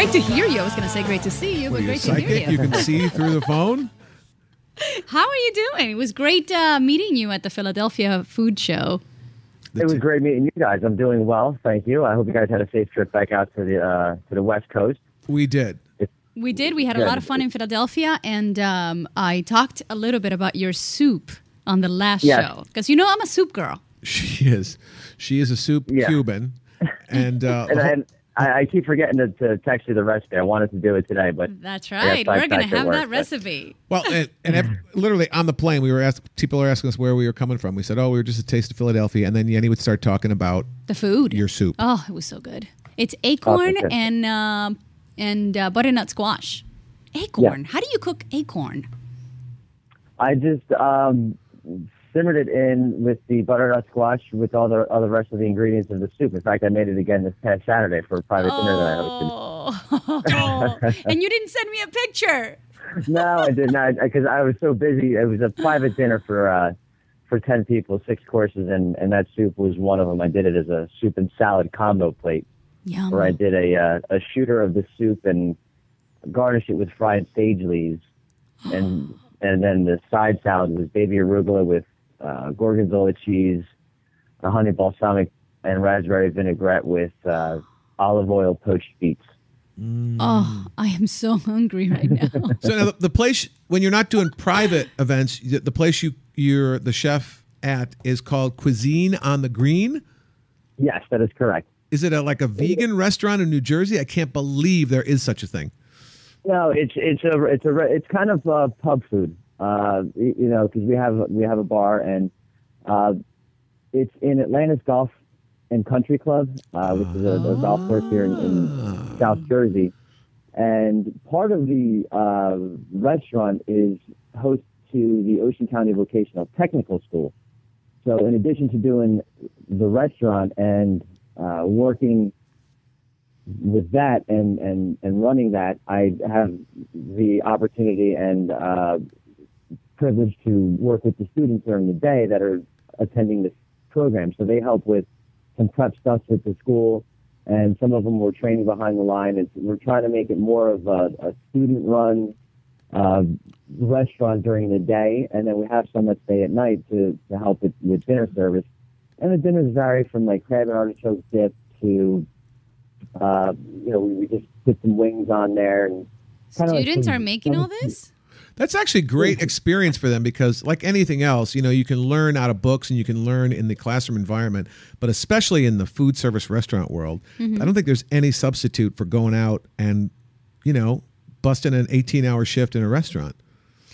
Great to, hear you. I was going to say great to see you, but You're great to hear you. You can see through the phone. How are you doing? It was great uh, meeting you at the Philadelphia Food Show. It was great meeting you guys. I'm doing well, thank you. I hope you guys had a safe trip back out to the uh, to the West Coast. We did. We did. We had a lot of fun in Philadelphia, and um, I talked a little bit about your soup on the last Yes. show because you know I'm a soup girl. She is. She is a soup Yeah. Cuban, and, uh, And, and I, I keep forgetting to, to text you the recipe. I wanted to do it today, but That's right. We're gonna have work, that but- recipe. well, and, and ev- literally on the plane, we were asked. People are asking us where we were coming from. We said, "Oh, we were just a taste of Philadelphia," and then Yeni would start talking about The food. your soup. Oh, it was so good. It's acorn Okay. and um and uh, butternut squash. Acorn. How do you cook acorn? I just um, simmered it in with the butternut squash with all the other rest of the ingredients of the soup. In fact, I made it again this past Saturday for a private dinner that I hosted. Oh, and you didn't send me a picture. No, I did not because I was so busy. It was a private dinner for uh, for ten people, six courses, and and that soup was one of them. I did it as a soup and salad combo plate, Yum. where I did a uh, a shooter of the soup and garnish it with fried sage leaves, and and then the side salad was baby arugula with uh, gorgonzola cheese, a honey balsamic and raspberry vinaigrette with uh, olive oil poached beets. Oh, I am so hungry right now. So now the, the place when you're not doing private events, the the place you you're the chef at is called Cuisine on the Green. Yes, that is correct. Is it a, like a vegan restaurant in New Jersey? I can't believe there is such a thing. No, it's it's a it's a it's kind of uh, pub food. Uh, you know, because we have we have a bar and uh, it's in Atlantis Golf and Country Club, uh, which is a, a golf course here in, in South Jersey. And part of the uh, restaurant is host to the Ocean County Vocational Technical School. So, in addition to doing the restaurant and uh, working with that and, and, and running that, I have the opportunity and uh, privilege to work with the students during the day that are attending this program. So they help with some prep stuff with the school, and some of them were training behind the line. It's, we're trying to make it more of a, a student-run uh, restaurant during the day, and then we have some that stay at night to, to help with, with dinner service. And the dinners vary from like crab and artichoke dip to uh, you know, we, we just put some wings on there and kinda like Students some- are making all this? That's actually a great experience for them because, like anything else, you know, you can learn out of books and you can learn in the classroom environment, but especially in the food service restaurant world, I don't think there's any substitute for going out and, you know, busting an 18 hour shift in a restaurant.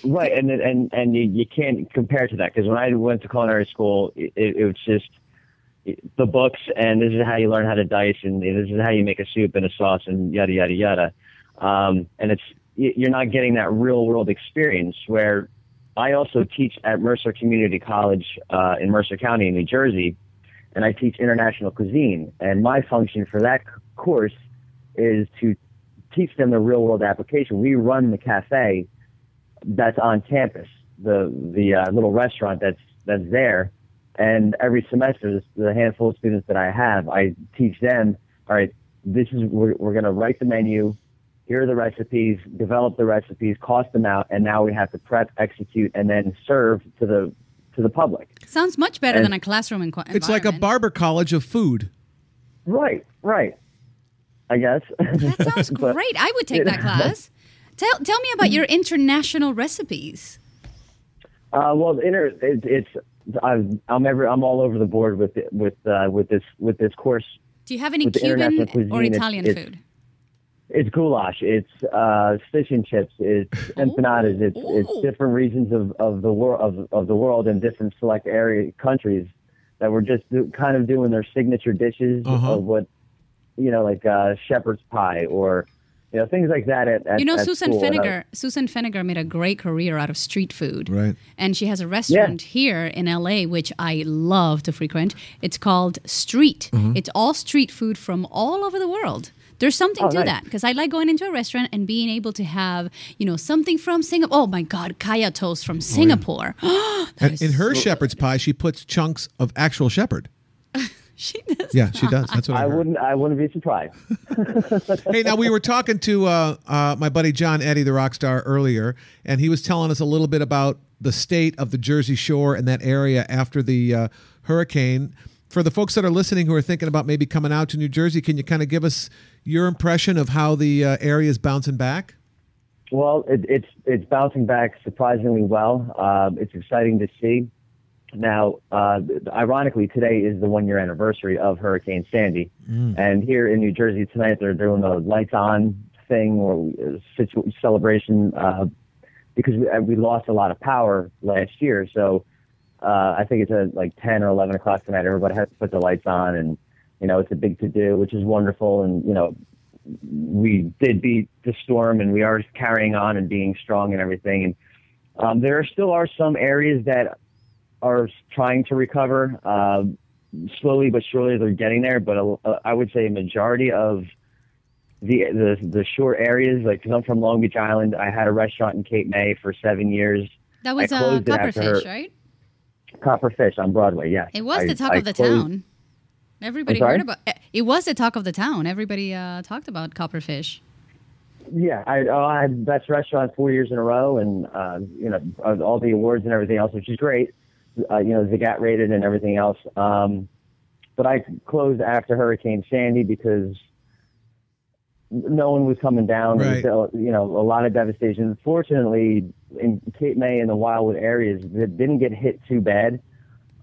Right, and and and you, you can't compare to that because when I went to culinary school, it, it, was just the books, and this is how you learn how to dice, and this is how you make a soup and a sauce, and yada yada yada. Um, and it's you're not getting that real world experience where I also teach at Mercer Community College uh, in Mercer County in New Jersey, and I teach international cuisine. And my function for that course is to teach them the real world application. We run the cafe that's on campus, the the uh, little restaurant that's that's there. And every semester, the handful of students that I have, I teach them. All right, this is we're, we're going to write the menu. Here are the recipes. Develop the recipes, cost them out, and now we have to prep, execute, and then serve to the to the public. Sounds much better And- than a classroom enqu- It's like a barber college of food. Right, right. I guess. That sounds But- great. I would take that class. Tell, tell me about your international recipes. Uh, well, the inter, it, it's I'm I'm ever I'm all over the board with it, with uh, with this with this course. Do you have any Cuban or Italian it's- food? It's goulash. It's uh, fish and chips. It's empanadas. It's it's different regions of, of the world of, of the world and different select area countries that were just do, kind of doing their signature dishes Uh-huh. of what you know, like uh, shepherd's pie or you know things like that. At, at You know, at Susan school. Feniger. Susan Feniger made a great career out of street food. Right. And she has a restaurant here in LA, which I love to frequent. It's called Street. Mm-hmm. It's all street food from all over the world. There's something Oh, to nice. that because I like going into a restaurant and being able to have, you know, something from Singapore. Oh my God, kaya toast Oh, from Singapore. That And is in her so- shepherd's pie, she puts chunks of actual shepherd. she does. Yeah, she does. That's what I, I wouldn't I wouldn't be surprised. hey, now we were talking to uh, uh, my buddy John Eddie, the rock star, earlier, and he was telling us a little bit about the state of the Jersey Shore and that area after the uh, hurricane. For the folks that are listening who are thinking about maybe coming out to New Jersey, can you kind of give us your impression of how the uh, area is bouncing back? Well, it, it's it's bouncing back surprisingly well. Uh, it's exciting to see. Now, uh, ironically, today is the one year anniversary of Hurricane Sandy, and here in New Jersey tonight they're doing a lights on thing or uh, situ- celebration uh, because we, uh, we lost a lot of power last year. So uh, I think it's at like 10 or 11 o'clock tonight. Everybody has to put the lights on, and you know it's a big to do, which is wonderful. And you know we did beat the storm and we are carrying on and being strong and everything. And um, there still are some areas that are trying to recover uh, slowly but surely. They're getting there, but uh, I would say a majority of the the the shore areas, like cause I'm from Long Beach Island, I had a restaurant in Cape May for seven years. That was a uh, closed it after Copperfish, right? Copperfish on Broadway, yes. It was I- the talk I of the closed- town. Everybody heard about eh, it. Was the talk of the town. Everybody uh, talked about Copperfish. Yeah, I, oh, I had best restaurant four years in a row, and uh, you know all the awards and everything else, which is great. Uh, you know, Zagat rated and everything else. Um, but I closed after Hurricane Sandy because no one was coming down. There was, Right. uh, you know, a lot of devastation. Fortunately, in Cape May and the Wildwood areas, it didn't get hit too bad.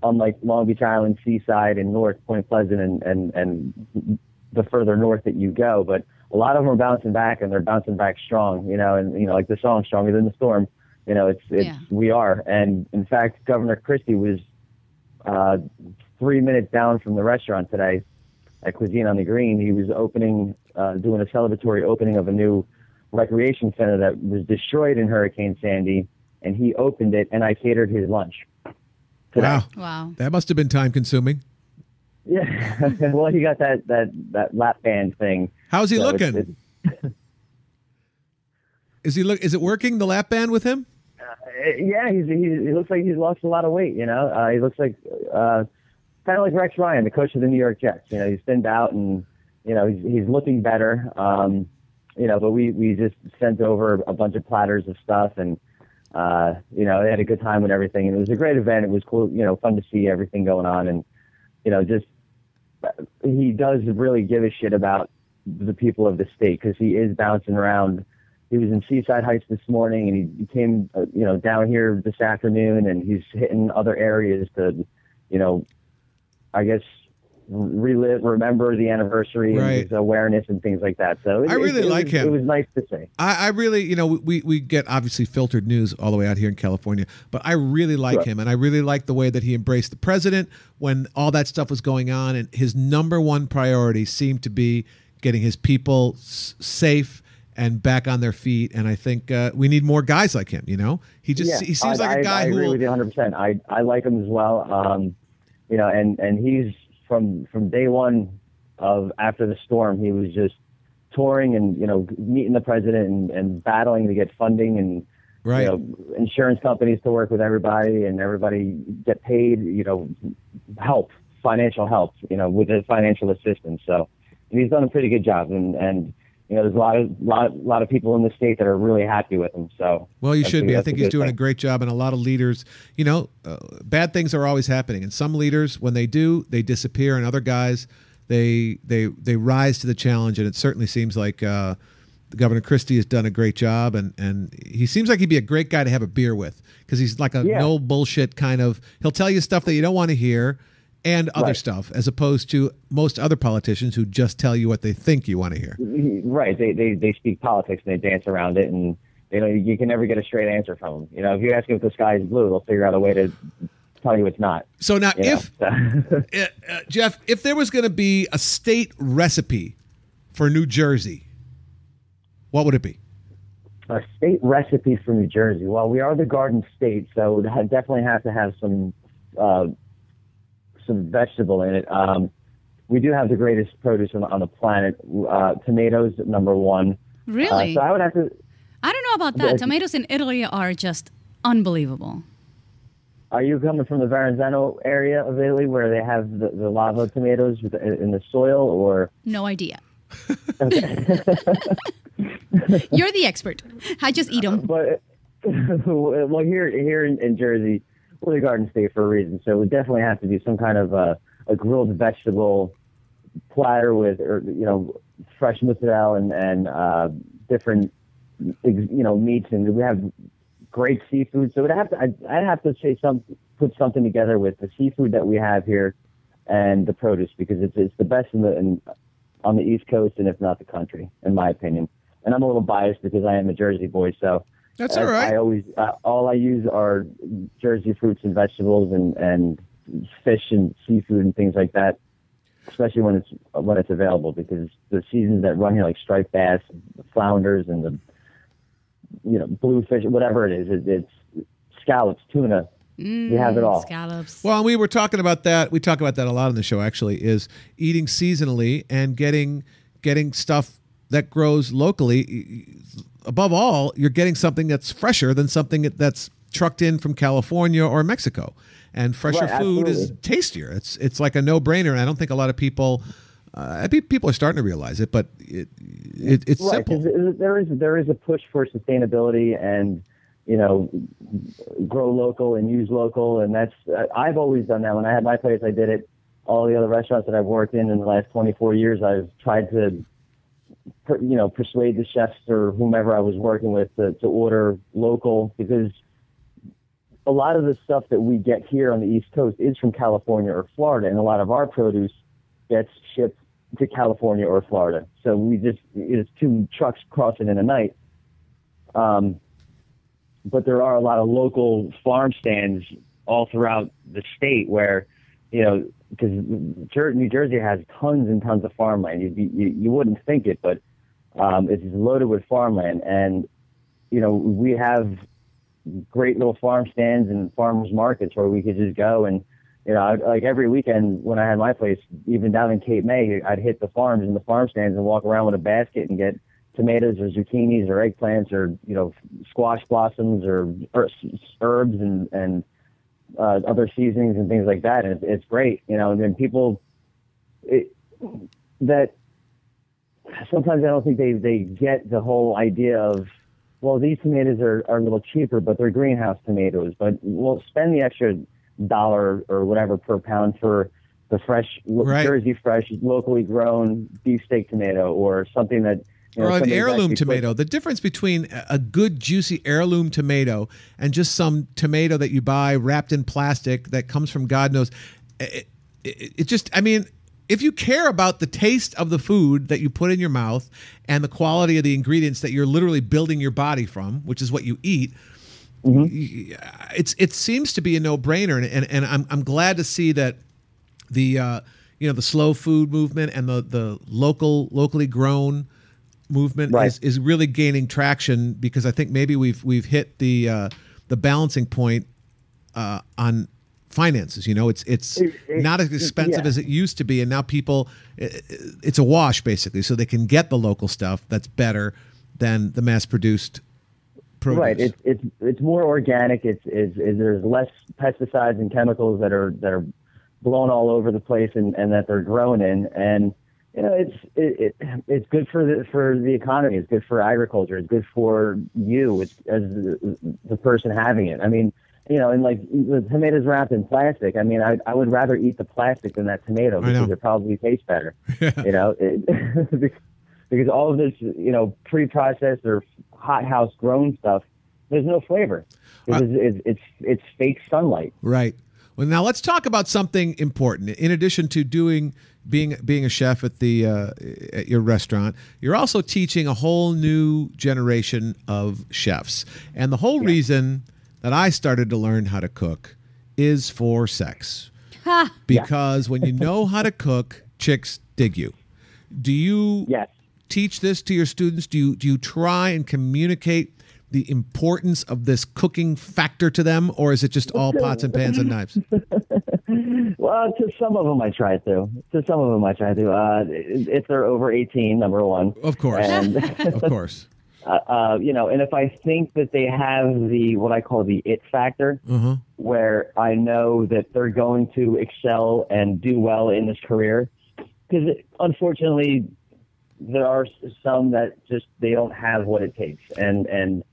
Unlike Long Beach Island, Seaside, and North Point Pleasant, and and and the further north that you go, but a lot of them are bouncing back and they're bouncing back strong, you know, and you know, like the song "Stronger Than the Storm," you know, it's it's Yeah. we are, and in fact, Governor Christie was uh, three minutes down from the restaurant today at Cuisine on the Green. He was opening, uh, doing a celebratory opening of a new recreation center that was destroyed in Hurricane Sandy, and he opened it, and I catered his lunch. Today. Wow. Wow. That must have been time consuming. Yeah, well, he got that that that lap band thing. How's he So looking? it's- Is he look? Is it working the lap band with him? Uh, yeah, he's, he, he looks like he's lost a lot of weight. You know, uh, he looks like uh, kind of like Rex Ryan, the coach of the New York Jets. You know, he's thinned out and you know he's he's looking better. Um, you know, but we we just sent over a bunch of platters of stuff and. Uh, you know, they had a good time and everything, and it was a great event. It was cool, you know, fun to see everything going on, and you know, just he does really give a shit about the people of the state because he is bouncing around he was in Seaside Heights this morning, and he, he came, uh, you know, down here this afternoon, and he's hitting other areas to, you know, I guess relive, remember the anniversary Right. and his awareness and things like that. So it, I really it, it like was, him. It was nice to see. I, I really, you know, we, we get obviously filtered news all the way out here in California, but I really like Sure. him. And I really like the way that he embraced the president when all that stuff was going on. And his number one priority seemed to be getting his people s- safe and back on their feet. And I think uh, we need more guys like him, you know? He just, he seems I, like a guy I who. agree will- with you 100. percent I I like him as well. Um, you know, and and he's from from day one of after the storm, he was just touring and you know meeting the president and, and battling to get funding and Right. you know insurance companies to work with everybody and everybody get paid. You know, help financial help. You know, with the financial assistance. So and he's done a pretty good job and and. You know, there's a lot of lot, lot of people in the state that are really happy with him. So Well, you should be. I think he's doing a great job, and a lot of leaders, you know, uh, bad things are always happening, and some leaders, when they do, they disappear, and other guys, they they they rise to the challenge, and it certainly seems like. Uh, Governor Christie has done a great job, and, and he seems like he'd be a great guy to have a beer with because he's like a Yeah. no bullshit kind of. He'll tell you stuff that you don't want to hear, and other Right. stuff, as opposed to most other politicians who just tell you what they think you want to hear. Right. They, they they speak politics and they dance around it, and you know you can never get a straight answer from them. You know, if you ask them if the sky is blue, they'll figure out a way to tell you it's not. So now, if uh, uh, Geoff, if there was going to be a state recipe for New Jersey, what would it be? a state recipe for New Jersey. Well, we are the Garden State, so it definitely have to have some uh, some vegetable in it. Um, we do have the greatest produce on, on the planet. Uh, tomatoes, number one. Really? Uh, so I would have to. I don't know about that. Tomatoes in Italy are just unbelievable. Are you coming from the Verrazano area of Italy where they have the, the lava tomatoes in the soil, or No idea. You're the expert. I just eat them. but well here here in, in Jersey, the Garden State for a reason. So we definitely have to do some kind of a, a grilled vegetable platter with, or you know, fresh mozzarella and and uh, different you know meats, and we have great seafood. So it'd have to I'd, I'd have to say some put something together with the seafood that we have here and the produce because it's it's the best in the in, on the East Coast and if not the country, in my opinion. And I'm a little biased because I am a Jersey boy, so That's all right. I always uh, all I use are Jersey fruits and vegetables and and fish and seafood and things like that. Especially when it's when it's available, because the seasons that run here, like striped bass, the flounders, and the you know bluefish, whatever it is, it, it's scallops, tuna. we have it all. Scallops. Well, we were talking about that. We talk about that a lot on the show. Actually, is eating seasonally and getting getting stuff that grows locally. Above all, you're getting something that's fresher than something that's trucked in from California or Mexico. And fresher Right, food is tastier. It's it's like a no brainer. And I don't think a lot of people. Uh, I think people are starting to realize it, but it, it it's Right, simple. there is there is a push for sustainability and you know grow local and use local, and that's I've always done that. When I had my place, I did it. All the other restaurants that I've worked in in the last 24 years, I've tried to per, you know persuade the chefs or whomever I was working with to, to order local because a lot of the stuff that we get here on the East Coast is from California or Florida, and a lot of our produce gets shipped to California or Florida. So we just it's two trucks crossing in a night. Um, but there are a lot of local farm stands all throughout the state where, you know, because New Jersey has tons and tons of farmland. You you, you wouldn't think it, but um, it's loaded with farmland, and you know we have great little farm stands and farmers markets where we could just go and you know, I'd, like every weekend when I had my place, even down in Cape May, I'd hit the farms and the farm stands and walk around with a basket and get tomatoes or zucchinis or eggplants or you know squash blossoms or, herbs and and uh, other seasonings and things like that. And it's, great, you know. And then people it, that sometimes I don't think they they get the whole idea of well, these tomatoes are, are a little cheaper, but they're greenhouse tomatoes. But we'll spend the extra dollar or whatever per pound for the fresh Right. Jersey fresh, locally grown beefsteak tomato or something that or an heirloom put- tomato. The difference between a- good juicy heirloom tomato and just some tomato that you buy wrapped in plastic that comes from God knows, it, it, it just. I mean, if you care about the taste of the food that you put in your mouth and the quality of the ingredients that you're literally building your body from, which is what you eat, y- it's it seems to be a no brainer, and, and and I'm I'm glad to see that the uh, you know the slow food movement and the the local locally grown movement Right. is, is really gaining traction because I think maybe we've we've hit the uh, the balancing point uh, on finances. You know, it's it's It- it- not as expensive yeah. as it used to be, and now people i- i- it's a wash basically, so they can get the local stuff that's better than the mass produced produce. Right. It's it's it's more organic. It's is is there's less pesticides and chemicals that are that are blown all over the place and, and that they're grown in and you know it's it, it it's good for the for the economy. It's good for agriculture. It's good for you it's, as the, the person having it. I mean. You know, and like the tomatoes wrapped in plastic. I mean, I I would rather eat the plastic than that tomato because it probably tastes better. you know, it, because all of this, you know, pre-processed or hothouse grown stuff, there's no flavor. Because uh, it's, it's it's fake sunlight. Right. Well, now let's talk about something important. In addition to doing being being a chef at the uh, at your restaurant, you're also teaching a whole new generation of chefs. And the whole reason that I started to learn how to cook is for sex. Because when you know how to cook, chicks dig you. Do you Yes. teach this to your students? Do you do you try and communicate the importance of this cooking factor to them, or is it just all pots and pans and knives? Well, to some of them I try to. To some of them I try to. Uh, if they're over 18, number one. Of course, And of course. uh, uh, you know, and if I think that they have the what I call the it factor, Uh-huh. where I know that they're going to excel and do well in this career, because unfortunately, there are some that just they don't have what it takes, and and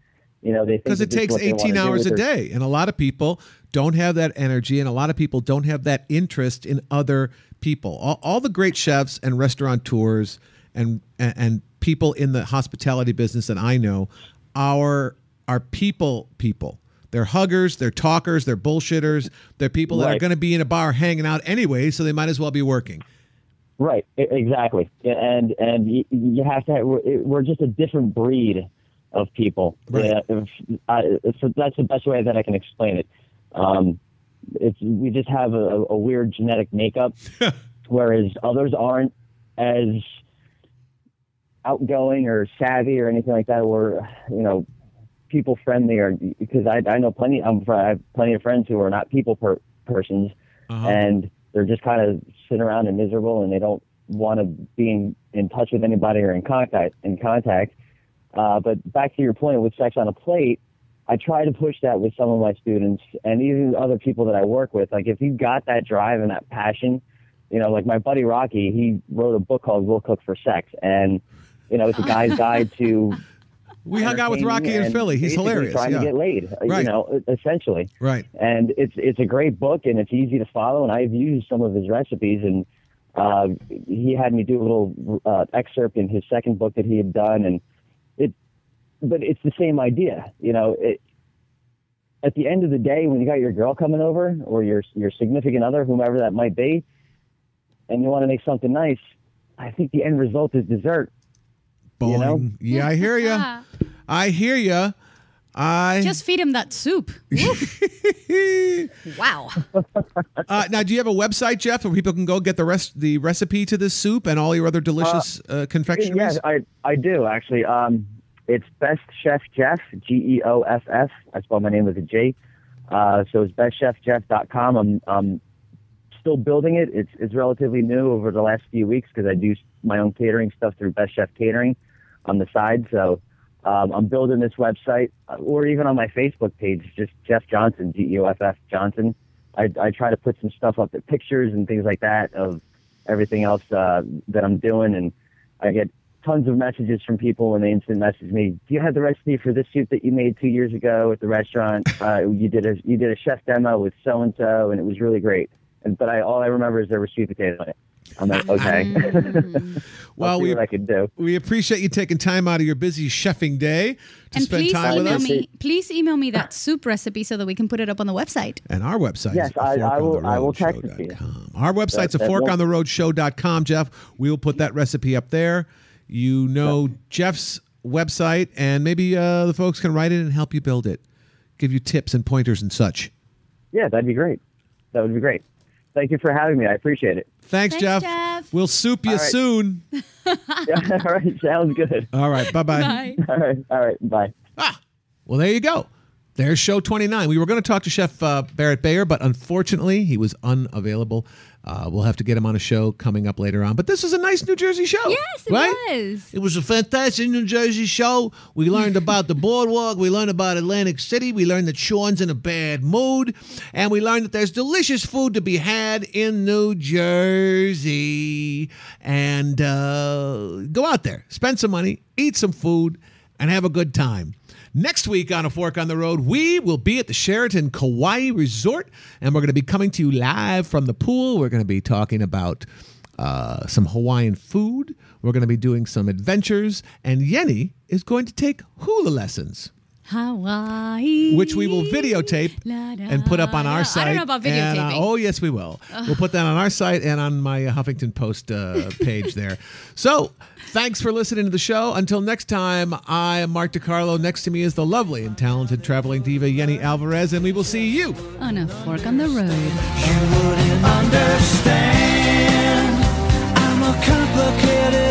you know they Because it takes 18 hours a their- day, and a lot of people don't have that energy, and a lot of people don't have that interest in other people. All, all the great chefs and restaurateurs and, and and people in the hospitality business that I know are are people people. They're huggers, they're talkers, they're bullshitters, they're people that are going to be in a bar hanging out anyway, so they might as well be working. Right, exactly, and and you, have to. Have, we're just a different breed of people. Right. Yeah, if, I, so that's the best way that I can explain it. Um, it's we just have a, a weird genetic makeup, whereas others aren't as outgoing or savvy or anything like that. Or you know, people friendly or because I I know plenty. I'm I have plenty of friends who are not people per, persons Uh-huh. and they're just kind of sitting around and miserable and they don't want to be in, in touch with anybody or in contact in contact. Uh, but back to your point with sex on a plate, I try to push that with some of my students and even other people that I work with. Like if you got that drive and that passion, you know, like my buddy Rocky, he wrote a book called "Will Cook for Sex," and you know, it's a guy's guide to. We hung out with Rocky in and Philly. He's hilarious. Trying yeah. to get laid, Right. you know, essentially Right. and it's it's a great book and it's easy to follow and I've used some of his recipes and uh, he had me do a little uh, excerpt in his second book that he had done and it but it's the same idea you know it, at the end of the day when you got your girl coming over or your your significant other whomever that might be and you want to make something nice I think the end result is dessert Boing. You know? Yeah, I hear you. I hear you. I Just feed him that soup. Wow. uh, now. Do you have a website, Geoff, where people can go get the rest the recipe to this soup and all your other delicious uh, confectionaries? Yes, I I do actually. Um, it's Best Chef Geoff G E O F F. I spell my name with a J. Uh, so it's bestchefjeff.com. I'm um still building it. It's it's relatively new over the last few weeks because I do my own catering stuff through Best Chef Catering on the side. So um, I'm building this website, uh, or even on my Facebook page, just Geoff Johnson, G E O F F Johnson. I, I try to put some stuff up, the pictures and things like that of everything else uh, that I'm doing, and I get tons of messages from people when they instant message me. Do you have the recipe for this soup that you made two years ago at the restaurant? Uh, you did a you did a chef demo with so and so, and it was really great. And but I all I remember is there was sweet potato in it. I'm like, okay. Well, we what I can do. we appreciate you taking time out of your busy chefing day to and spend please time with email us. me. Please email me that soup recipe so that we can put it up on the website. And our website Yes, I- I will- I will text it to you. Our website's That- a that won't- forkontheroadshow.com, Geoff. We will put that recipe up there. You know Geoff's website, and maybe uh, the folks can write it and help you build it, give you tips and pointers and such. Yeah, that'd be great. That would be great. Thank you for having me. I appreciate it. Thanks, Thanks, Geoff. Geoff. We'll soup you All right. soon. Yeah, all right, sounds good. All right, bye-bye. Bye. All right, all right, bye. Ah, Well, there you go. There's show 29. We were going to talk to Chef uh, Barrett Bayer, but unfortunately, he was unavailable. Uh, we'll have to get him on a show coming up later on. But this is a nice New Jersey show. Yes, it right? was. It was a fantastic New Jersey show. We learned about the boardwalk. We learned about Atlantic City. We learned that Sean's in a bad mood. And we learned that there's delicious food to be had in New Jersey. And uh, go out there, spend some money, eat some food, and have a good time. Next week on A Fork on the Road, we will be at the Sheraton Kauai Resort, and we're going to be coming to you live from the pool. We're going to be talking about uh, some Hawaiian food. We're going to be doing some adventures, and Yeni is going to take hula lessons, Hawaii, which we will videotape la, da, and put up on our site. I don't know about videotaping. And, uh, oh yes, we will. Ugh. We'll put that on our site and on my uh, Huffington Post uh, page there. So thanks for listening to the show. Until next time, I am Mark DeCarlo. Next to me is the lovely and talented traveling diva Yeni Alvarez, and we will see you on a fork on the road. You wouldn't understand. I'm a complicated.